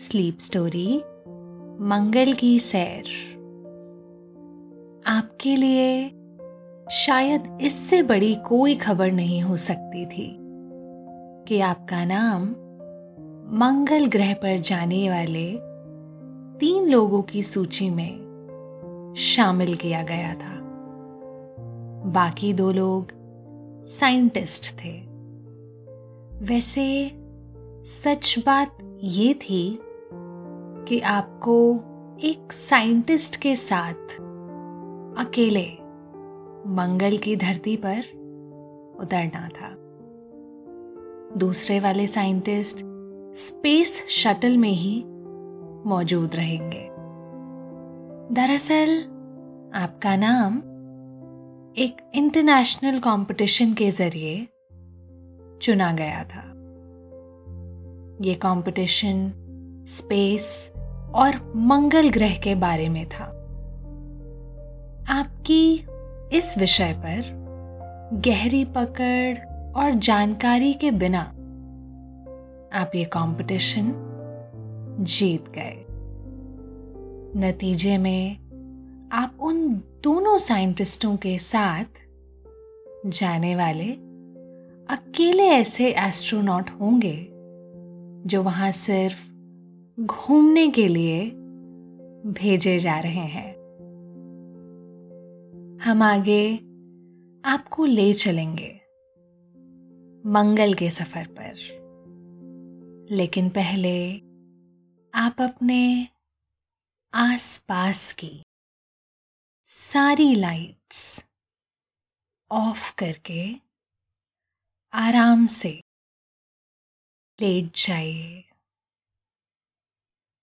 Sleep story मंगल की सैर आपके लिए शायद इससे बड़ी कोई खबर नहीं हो सकती थी कि आपका नाम मंगल ग्रह पर जाने वाले तीन लोगों की सूची में शामिल किया गया था। बाकी दो लोग साइंटिस्ट थे। वैसे सच बात ये थी कि आपको एक साइंटिस्ट के साथ अकेले मंगल की धरती पर उतरना था। दूसरे वाले साइंटिस्ट स्पेस शटल में ही मौजूद रहेंगे। दरअसल, आपका नाम एक इंटरनेशनल कंपटीशन के ज़रिए चुना गया था। ये कंपटीशन स्पेस और मंगल ग्रह के बारे में था। आपकी इस विषय पर गहरी पकड़ और जानकारी के बिना आप ये कंपटीशन जीत गए। नतीजे में आप उन दोनों साइंटिस्टों के साथ जाने वाले अकेले ऐसे एस्ट्रोनॉट होंगे जो वहाँ सिर्फ़ घूमने के लिए भेजे जा रहे हैं। हम आगे आपको ले चलेंगे, मंगल के सफ़र पर। लेकिन पहले आप अपने आसपास की सारी लाइट्स ऑफ़ करके आराम से लेट जाइए।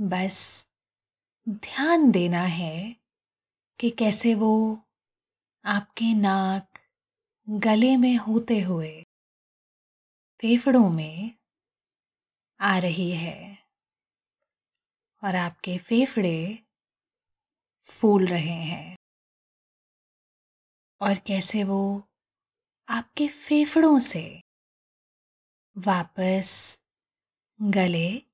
बस ध्यान देना है कि कैसे वो आपके नाक गले में होते हुए फेफड़ों में आ रही है और आपके फेफड़े फूल रहे हैं। और कैसे वो आपके फेफड़ों से वापस गले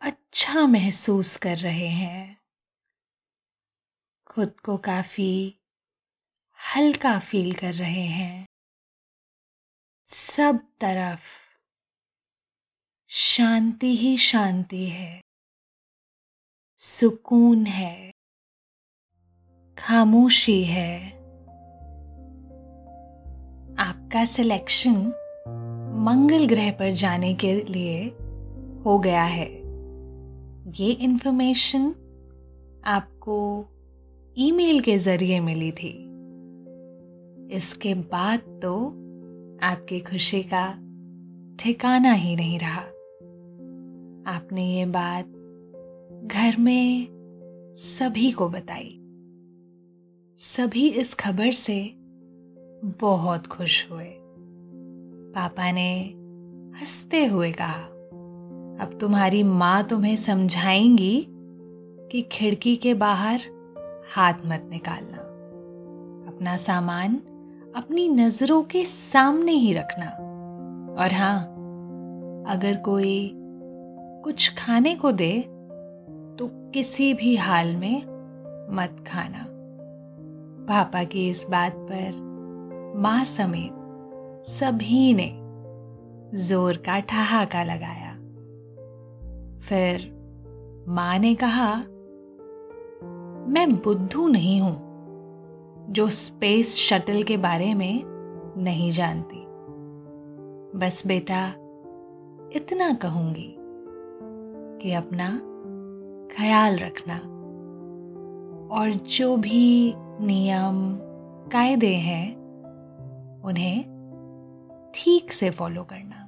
अच्छा महसूस कर रहे हैं। खुद को काफ़ी हल्का फील कर रहे हैं। सब तरफ़ शांति ही शांति है। सुकून है। खामोशी है। आपका सिलेक्शन मंगल ग्रह पर जाने के लिए हो गया है। ये इन्फॉर्मेशन आपको ईमेल के ज़रिए मिली थी। इसके बाद तो आपकी खुशी का ठिकाना ही नहीं रहा। आपने ये बात घर में सभी को बताई। सभी इस खबर से बहुत खुश हुए। पापा ने हँसते हुए कहा अब तुम्हारी माँ तुम्हें समझाएँगी कि खिड़की के बाहर हाथ मत निकालना। अपना सामान अपनी नज़रों के सामने ही रखना। और हाँ अगर कोई कुछ खाने को दे तो किसी भी हाल में मत खाना। पापा की इस बात पर माँ समेत सभी ने ज़ोर का ठहाका लगाया। फिर माँ ने कहा, मैं बुद्धू नहीं हूँ, जो स्पेस शटल के बारे में नहीं जानती। बस बेटा, इतना कहूँगी कि अपना ख्याल रखना। और जो भी नियम, कायदे हैं, उन्हें ठीक से फॉलो करना।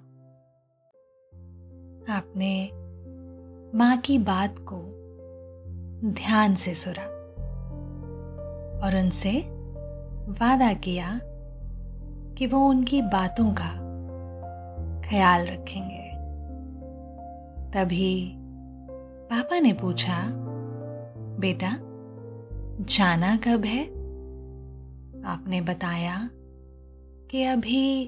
आपने माँ की बात को ध्यान से सुना और उनसे वादा किया कि वो उनकी बातों का ख्याल रखेंगे। तभी पापा ने पूछा, बेटा, जाना कब है? आपने बताया कि अभी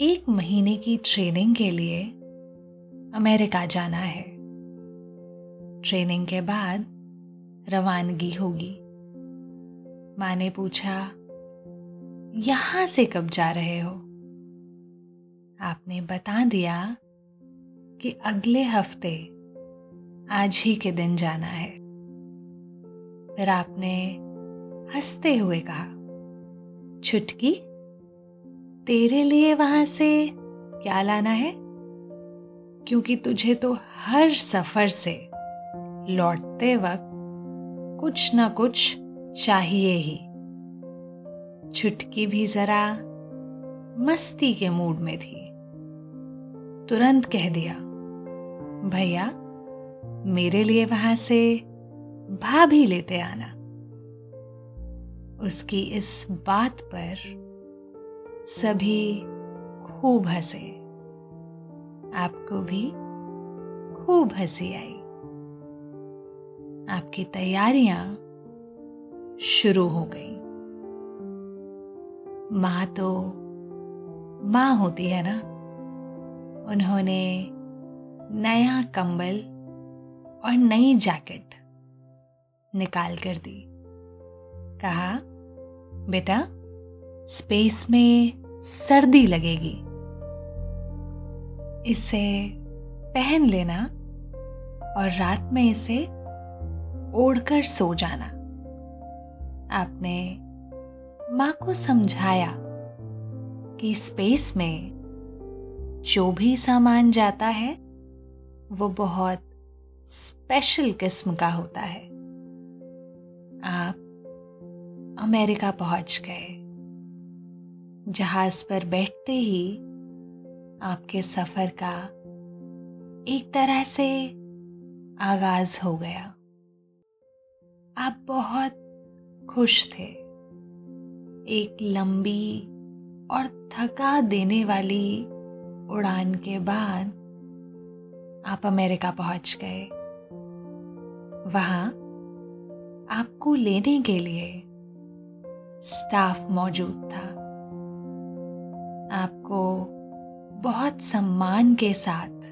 एक महीने की ट्रेनिंग के लिए अमेरिका जाना है। ट्रेनिंग के बाद रवानगी होगी। माँ ने पूछा, यहाँ से कब जा रहे हो? आपने बता दिया कि अगले हफ़्ते आज ही के दिन जाना है। फिर आपने हँसते हुए कहा, छुटकी, तेरे लिए वहाँ से क्या लाना है? क्योंकि तुझे तो हर सफ़र से लौटते वक्त कुछ ना कुछ चाहिए ही। छुटकी भी जरा मस्ती के मूड में थी। तुरंत कह दिया, भैया, मेरे लिए वहाँ से भाभी लेते आना। उसकी इस बात पर सभी खूब हंसे। आपको भी खूब हँसी आई। आपकी तैयारियाँ शुरू हो गई। माँ तो माँ होती है ना? उन्होंने नया कंबल और नई जैकेट निकाल कर दी। कहा, बेटा, स्पेस में सर्दी लगेगी। इसे पहन लेना और रात में इसे ओढ़कर सो जाना। आपने माँ को समझाया कि स्पेस में जो भी सामान जाता है, वो बहुत स्पेशल किस्म का होता है। आप अमेरिका पहुँच गए। जहाज़ पर बैठते ही आपके सफ़र का एक तरह से आगाज़ हो गया। आप बहुत खुश थे। एक लंबी और थका देने वाली उड़ान के बाद आप अमेरिका पहुँच गए। वहाँ आपको लेने के लिए स्टाफ मौजूद था। आपको बहुत सम्मान के साथ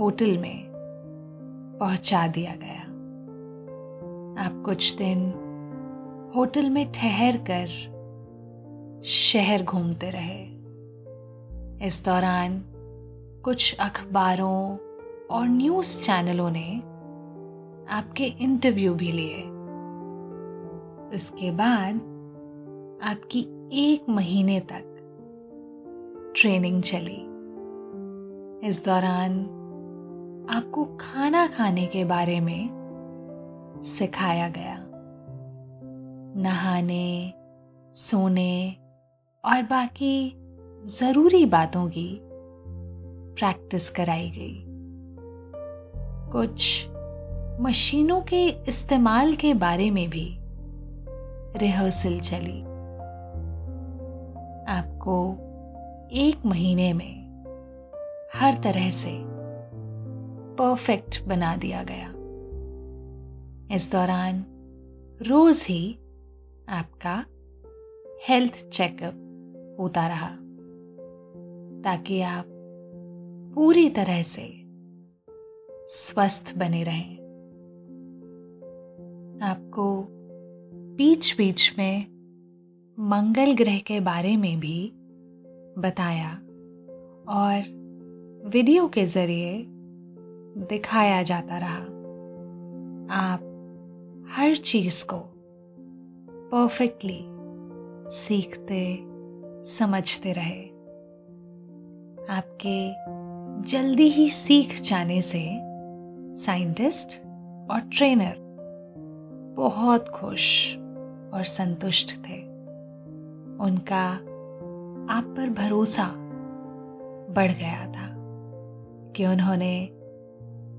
होटल में पहुँचा दिया गया। आप कुछ दिन होटल में ठहर कर शहर घूमते रहे। इस दौरान कुछ अखबारों और न्यूज़ चैनलों ने आपके इंटरव्यू भी लिए। इसके बाद आपकी एक महीने तक ट्रेनिंग चली। इस दौरान आपको खाना खाने के बारे में सिखाया गया। नहाने, सोने और बाकी ज़रूरी बातों की प्रैक्टिस कराई गई। कुछ मशीनों के इस्तेमाल के बारे में भी रिहर्सल चली। आपको एक महीने में हर तरह से परफेक्ट बना दिया गया। इस दौरान रोज ही आपका हेल्थ चेकअप होता रहा, ताकि आप पूरी तरह से स्वस्थ बने रहें। आपको बीच बीच में मंगल ग्रह के बारे में भी बताया और वीडियो के ज़रिए दिखाया जाता रहा। आप हर चीज़ को परफेक्टली सीखते, समझते रहे। आपके जल्दी ही सीख जाने से साइंटिस्ट और ट्रेनर बहुत खुश और संतुष्ट थे। उनका आप पर भरोसा बढ़ गया था कि उन्होंने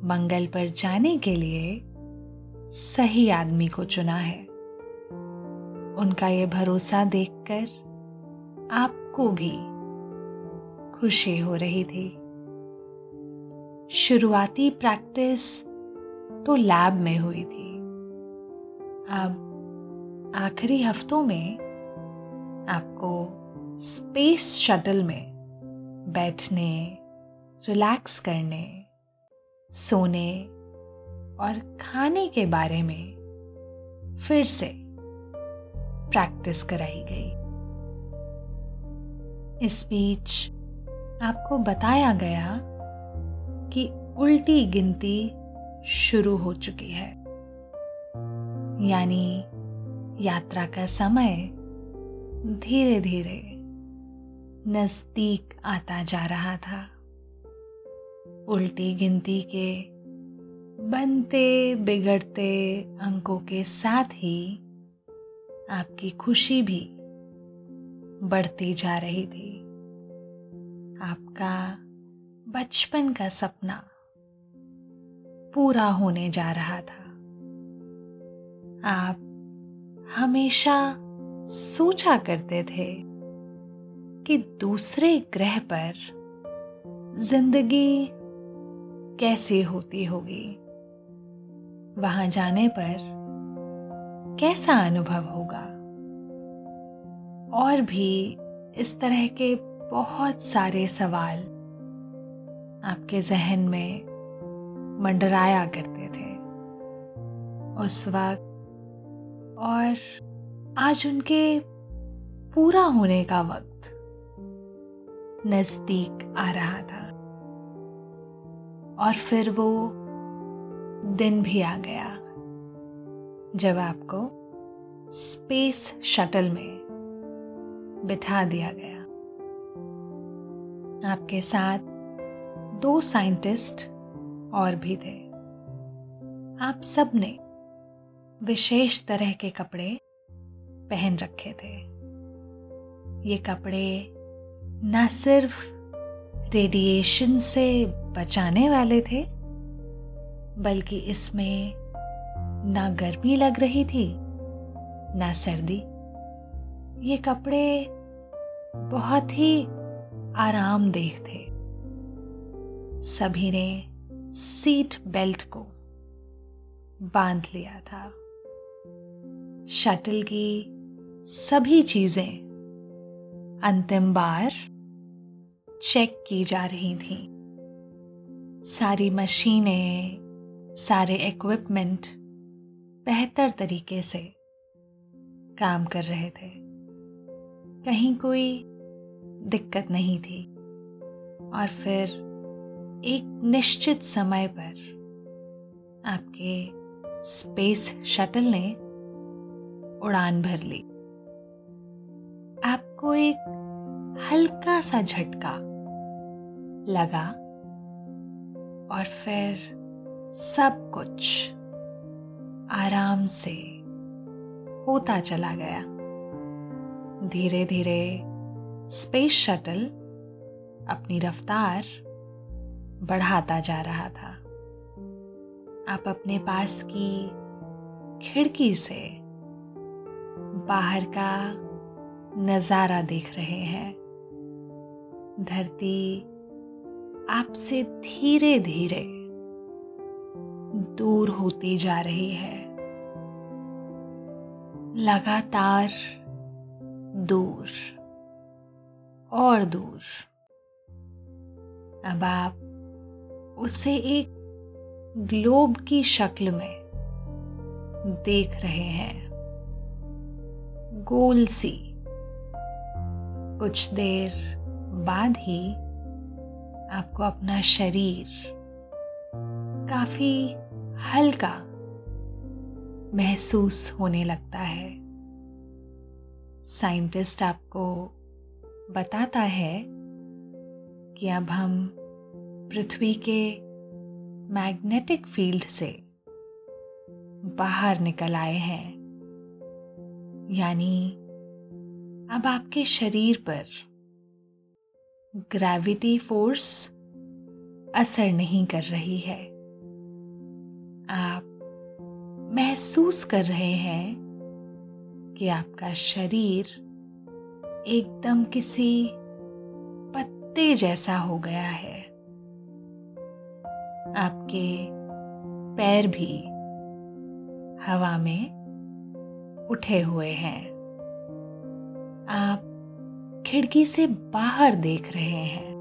मंगल पर जाने के लिए सही आदमी को चुना है। उनका ये भरोसा देखकर आपको भी खुशी हो रही थी। शुरुआती प्रैक्टिस तो लैब में हुई थी। अब आखिरी हफ्तों में आपको स्पेस शटल में बैठने, रिलैक्स करने, सोने और खाने के बारे में फिर से प्रैक्टिस कराई गई। इस बीच आपको बताया गया कि उल्टी गिनती शुरू हो चुकी है। यानी यात्रा का समय धीरे धीरे नज़दीक आता जा रहा था। उल्टी गिनती के बनते, बिगड़ते अंकों के साथ ही आपकी खुशी भी बढ़ती जा रही थी। आपका बचपन का सपना पूरा होने जा रहा था। आप हमेशा सोचा करते थे कि दूसरे ग्रह पर ज़िंदगी कैसी होती होगी। वहाँ जाने पर कैसा अनुभव होगा? और भी इस तरह के बहुत सारे सवाल आपके जहन में मंडराया करते थे। उस वक्त और आज उनके पूरा होने का वक्त नज़दीक आ रहा था। और फिर वो दिन भी आ गया। जब आपको स्पेस शटल में बिठा दिया गया। आपके साथ दो साइंटिस्ट और भी थे। आप सबने विशेष तरह के कपड़े पहन रखे थे। ये कपड़े न सिर्फ़ रेडिएशन से बचाने वाले थे बल्कि इसमें ना गर्मी लग रही थी, ना सर्दी। ये कपड़े बहुत ही आरामदेह थे। सभी ने सीट बेल्ट को बाँध लिया था। शटल की सभी चीज़ें अंतिम बार चेक की जा रही थी। सारी मशीनें सारे इक्विपमेंट बेहतर तरीके से काम कर रहे थे। कहीं कोई दिक्कत नहीं थी। और फिर एक निश्चित समय पर आपके स्पेस शटल ने उड़ान भर ली। आपको एक हल्का सा झटका लगा और फिर सब कुछ आराम से होता चला गया। धीरे धीरे स्पेस शटल अपनी रफ्तार बढ़ाता जा रहा था। आप अपने पास की खिड़की से बाहर का नज़ारा देख रहे हैं। धरती आपसे धीरे धीरे दूर होती जा रही है। लगातार दूर और दूर। अब आप उसे एक ग्लोब की शक्ल में देख रहे हैं। गोल सी। कुछ देर बाद ही आपको अपना शरीर काफ़ी हल्का महसूस होने लगता है। साइंटिस्ट आपको बताता है कि अब हम पृथ्वी के मैग्नेटिक फ़ील्ड से बाहर निकल आए हैं। यानी अब आपके शरीर पर ग्रेविटी फोर्स असर नहीं कर रही है। आप महसूस कर रहे हैं कि आपका शरीर एकदम किसी पत्ते जैसा हो गया है। आपके पैर भी हवा में उठे हुए हैं। आप खिड़की से बाहर देख रहे हैं।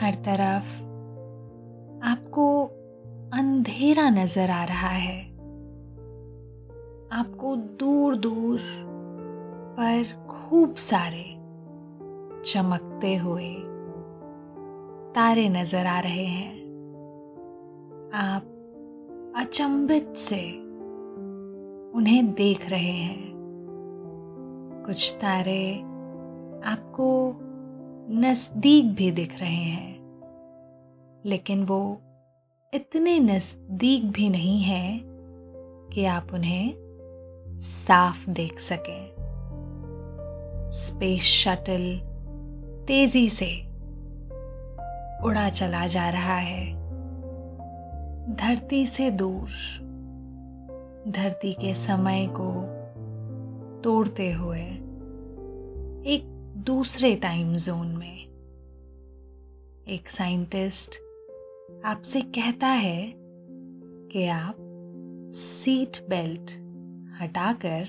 हर तरफ़ आपको अंधेरा नज़र आ रहा है। आपको दूर दूर पर खूब सारे चमकते हुए तारे नज़र आ रहे हैं। आप अचंभित से उन्हें देख रहे हैं। कुछ तारे आपको नज़दीक भी दिख रहे हैं, लेकिन वो इतने नज़दीक भी नहीं है कि आप उन्हें साफ़ देख सकें। स्पेस शटल तेज़ी से उड़ा चला जा रहा है। धरती से दूर, धरती के समय को तोड़ते हुए, एक दूसरे टाइम जोन में, एक साइंटिस्ट आपसे कहता है कि आप सीट बेल्ट हटाकर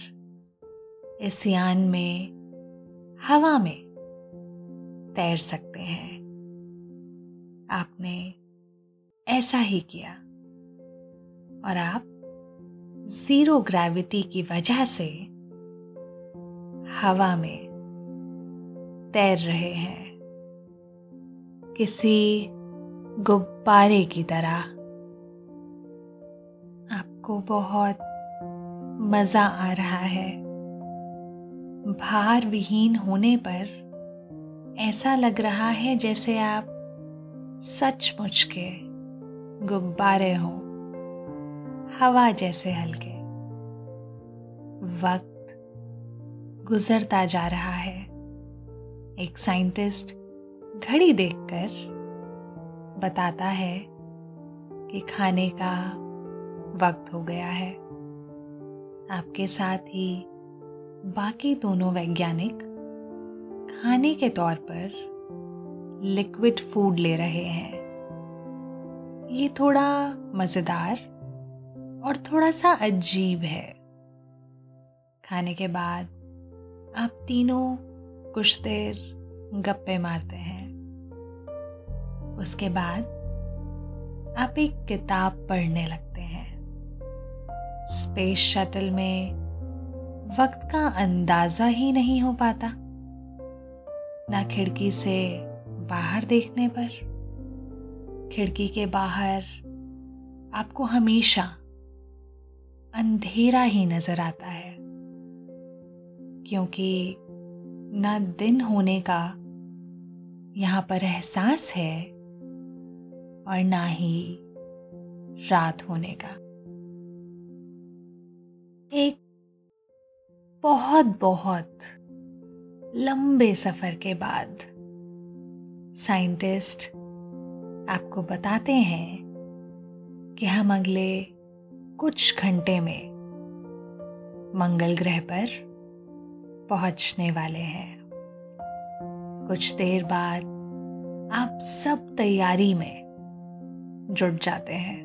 इस यान में, हवा में तैर सकते हैं। आपने ऐसा ही किया। और आप ज़ीरो ग्रेविटी की वजह से हवा में तैर रहे हैं। किसी गुब्बारे की तरह। आपको बहुत मज़ा आ रहा है। भार विहीन होने पर ऐसा लग रहा है जैसे आप सचमुच के गुब्बारे हो, हवा जैसे हल्के। वक्त गुजरता जा रहा है। एक साइंटिस्ट घड़ी देखकर बताता है कि खाने का वक्त हो गया है। आपके साथ ही बाकी दोनों वैज्ञानिक खाने के तौर पर लिक्विड फ़ूड ले रहे हैं। ये थोड़ा मज़ेदार और थोड़ा सा अजीब है। खाने के बाद आप तीनों कुछ देर गप्पे मारते हैं। उसके बाद आप एक किताब पढ़ने लगते हैं। स्पेस शटल में वक्त का अंदाज़ा ही नहीं हो पाता। ना खिड़की से बाहर देखने पर। खिड़की के बाहर आपको हमेशा अंधेरा ही नज़र आता है। क्योंकि ना दिन होने का यहाँ पर एहसास है और ना ही रात होने का। एक बहुत बहुत लंबे सफ़र के बाद साइंटिस्ट आपको बताते हैं कि हम अगले कुछ घंटे में मंगल ग्रह पर पहुँचने वाले हैं। कुछ देर बाद आप सब तैयारी में जुट जाते हैं।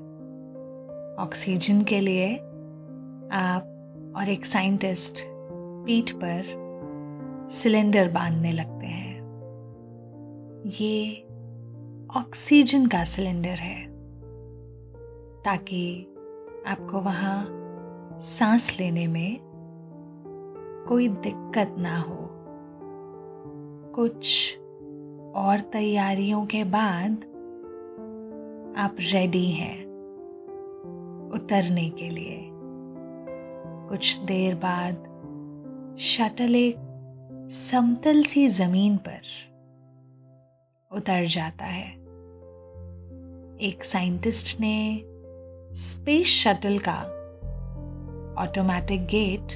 ऑक्सीजन के लिए आप और एक साइंटिस्ट पीठ पर सिलेंडर बांधने लगते हैं। ये ऑक्सीजन का सिलेंडर है, ताकि आपको वहाँ सांस लेने में कोई दिक्कत ना हो। कुछ और तैयारियों के बाद आप रेडी हैं उतरने के लिए। कुछ देर बाद शटल एक समतल सी ज़मीन पर उतर जाता है। एक साइंटिस्ट ने स्पेस शटल का ऑटोमेटिक गेट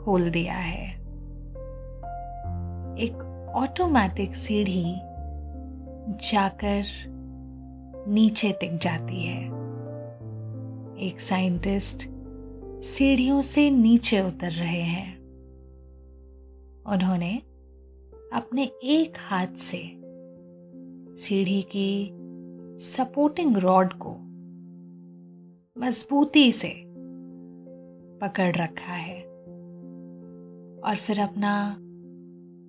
खोल दिया है। एक ऑटोमेटिक सीढ़ी जाकर नीचे टिक जाती है। एक साइंटिस्ट सीढ़ियों से नीचे उतर रहे हैं। उन्होंने अपने एक हाथ से सीढ़ी की सपोर्टिंग रॉड को मजबूती से पकड़ रखा है और फिर अपना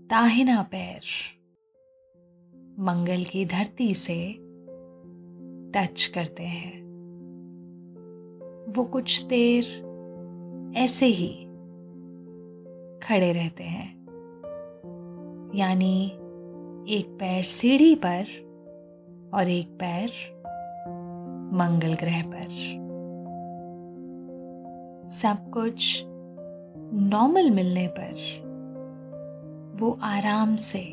दाहिना पैर मंगल की धरती से टच करते हैं। वो कुछ देर ऐसे ही खड़े रहते हैं। यानी एक पैर सीढ़ी पर और एक पैर मंगल ग्रह पर। सब कुछ नॉर्मल मिलने पर वो आराम से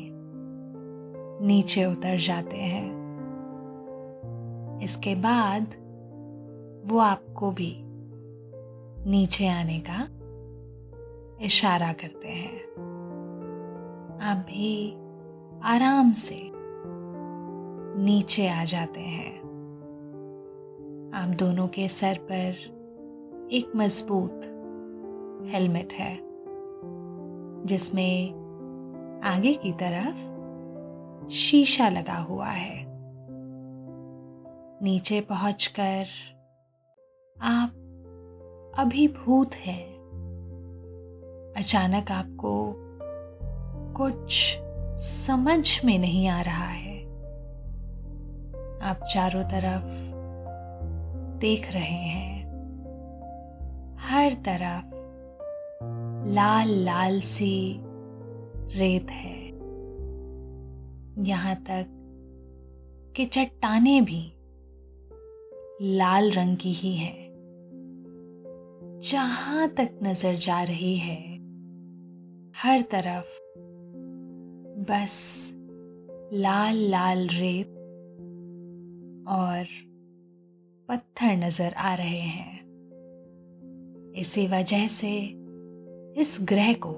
नीचे उतर जाते हैं। इसके बाद वो आपको भी नीचे आने का इशारा करते हैं। आप भी आराम से नीचे आ जाते हैं। आप दोनों के सर पर एक मज़बूत हेलमेट है, जिसमें आगे की तरफ़ शीशा लगा हुआ है। नीचे पहुंचकर आप अभिभूत हैं। अचानक आपको कुछ समझ में नहीं आ रहा है। आप चारों तरफ़ देख रहे हैं। हर तरफ़ लाल लाल सी रेत है। यहाँ तक कि चट्टाने भी लाल रंग की ही है। जहाँ तक नज़र जा रही है, हर तरफ़ बस लाल लाल रेत और पत्थर नज़र आ रहे हैं। इसी वजह से इस ग्रह को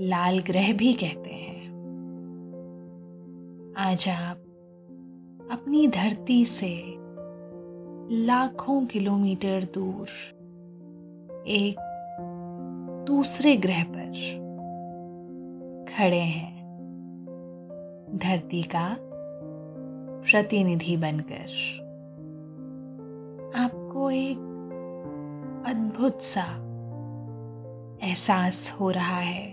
लाल ग्रह भी कहते हैं। आज आप अपनी धरती से लाखों किलोमीटर दूर, एक दूसरे ग्रह पर खड़े हैं। धरती का प्रतिनिधि बनकर। आपको एक अद्भुत सा एहसास हो रहा है,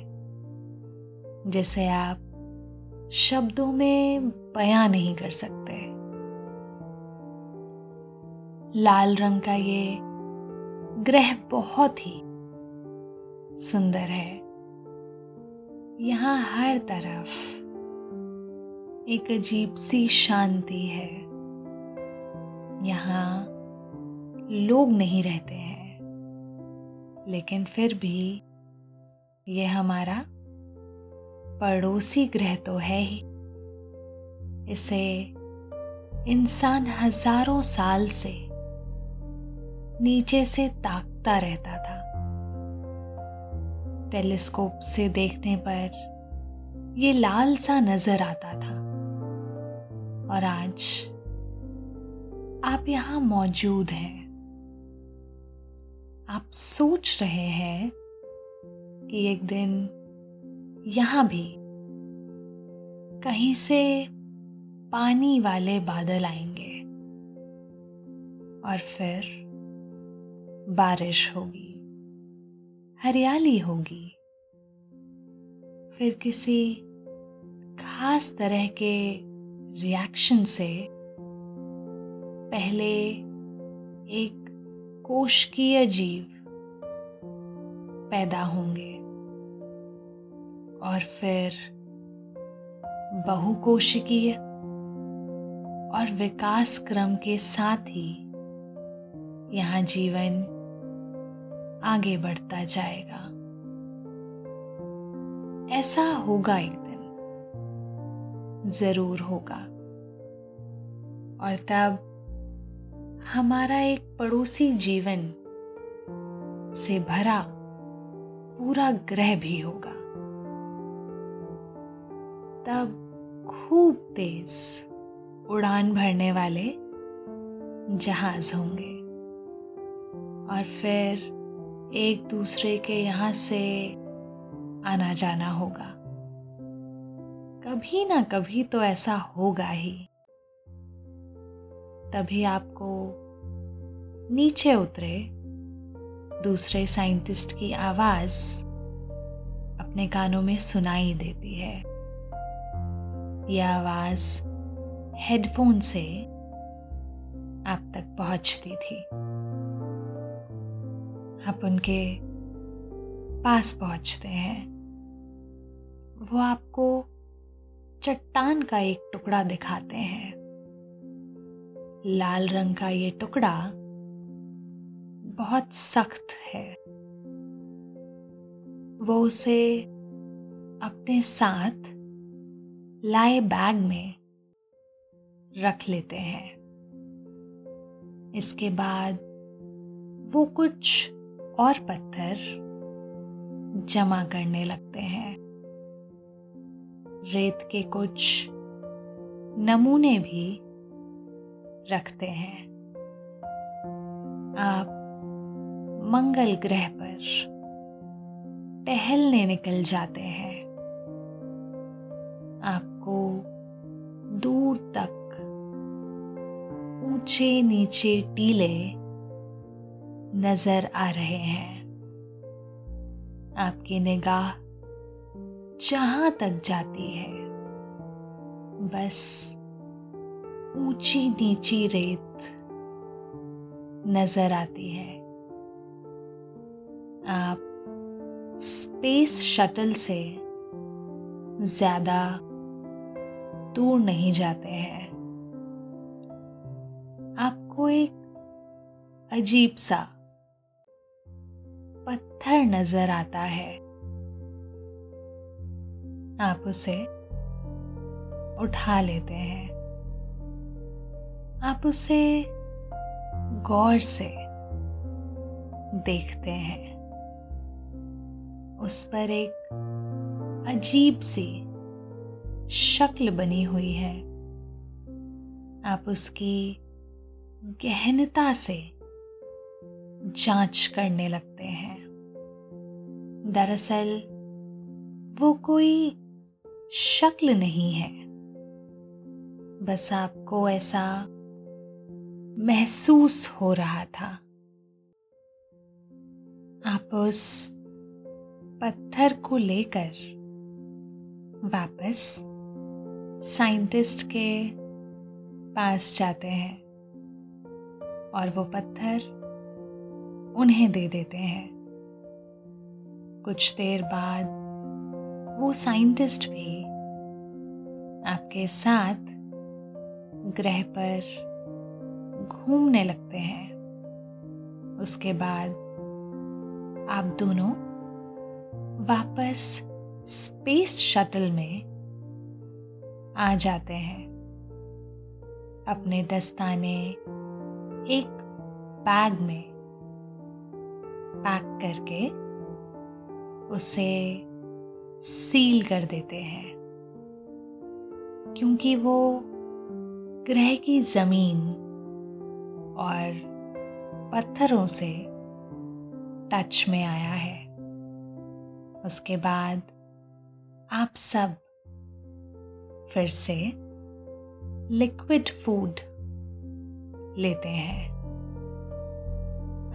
जिसे आप शब्दों में बयां नहीं कर सकते। लाल रंग का ये ग्रह बहुत ही सुंदर है। यहाँ हर तरफ़ एक अजीब सी शांति है। यहाँ लोग नहीं रहते हैं। लेकिन फिर भी ये हमारा पड़ोसी ग्रह तो है ही। इसे इंसान हज़ारों साल से नीचे से ताकता रहता था। टेलीस्कोप से देखने पर ये लाल सा नज़र आता था। और आज आप यहाँ मौजूद हैं। आप सोच रहे हैं कि एक दिन यहाँ भी कहीं से पानी वाले बादल आएँगे। और फिर बारिश होगी, हरियाली होगी। फिर किसी खास तरह के रिएक्शन से पहले एक कोशकीय जीव पैदा होंगे और फिर बहुकोशिकीय और विकास क्रम के साथ ही यहाँ जीवन आगे बढ़ता जाएगा। ऐसा होगा एक दिन। ज़रूर होगा। और तब हमारा एक पड़ोसी जीवन से भरा पूरा ग्रह भी होगा। तब खूब तेज उड़ान भरने वाले जहाज़ होंगे। और फिर एक दूसरे के यहाँ से आना जाना होगा। कभी ना कभी तो ऐसा होगा ही। तभी आपको नीचे उतरे, दूसरे साइंटिस्ट की आवाज़ अपने कानों में सुनाई देती है। यह आवाज़ हेडफोन से आप तक पहुँचती थी। आप उनके पास पहुँचते हैं। वो आपको चट्टान का एक टुकड़ा दिखाते हैं। लाल रंग का ये टुकड़ा बहुत सख्त है। वो उसे अपने साथ लाए बैग में रख लेते हैं। इसके बाद वो कुछ और पत्थर जमा करने लगते हैं। रेत के कुछ नमूने भी रखते हैं। आप मंगल ग्रह पर टहलने निकल जाते हैं। आपको दूर तक ऊँचे नीचे टीले नज़र आ रहे हैं। आपकी निगाह जहाँ तक जाती है, बस ऊँची नीची रेत नज़र आती है। आप स्पेस शटल से ज़्यादा दूर नहीं जाते हैं। आपको एक अजीब सा पत्थर नज़र आता है। आप उसे उठा लेते हैं। आप उसे गौर से देखते हैं। उस पर एक अजीब सी शक्ल बनी हुई है। आप उसकी गहनता से जाँच करने लगते हैं। दरअसल, वो कोई शक्ल नहीं है। बस आपको ऐसा महसूस हो रहा था। आप उस पत्थर को लेकर वापस साइंटिस्ट के पास जाते हैं और वो पत्थर उन्हें दे देते हैं। कुछ देर बाद वो साइंटिस्ट भी आपके साथ ग्रह पर घूमने लगते हैं। उसके बाद आप दोनों वापस स्पेस शटल में आ जाते हैं। अपने दस्ताने एक बैग में पैक करके उसे सील कर देते हैं, क्योंकि वो ग्रह की ज़मीन और पत्थरों से टच में आया है। उसके बाद आप सब फिर से लिक्विड फ़ूड लेते हैं।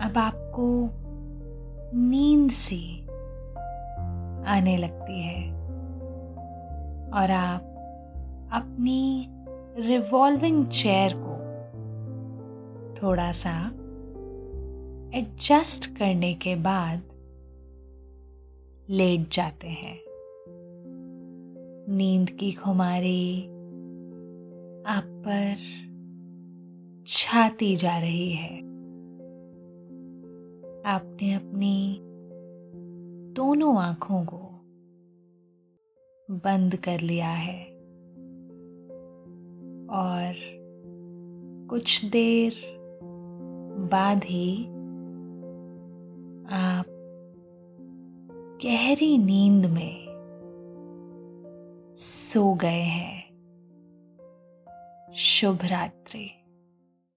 अब आपको नींद सी आने लगती है। और आप अपनी रिवॉल्विंग चेयर को थोड़ा सा एडजस्ट करने के बाद लेट जाते हैं। नींद की खुमारी आप पर छाती जा रही है। आपने अपनी दोनों आँखों को बंद कर लिया है और कुछ देर बाद ही आप गहरी नींद में सो गए हैं। शुभ रात्रि।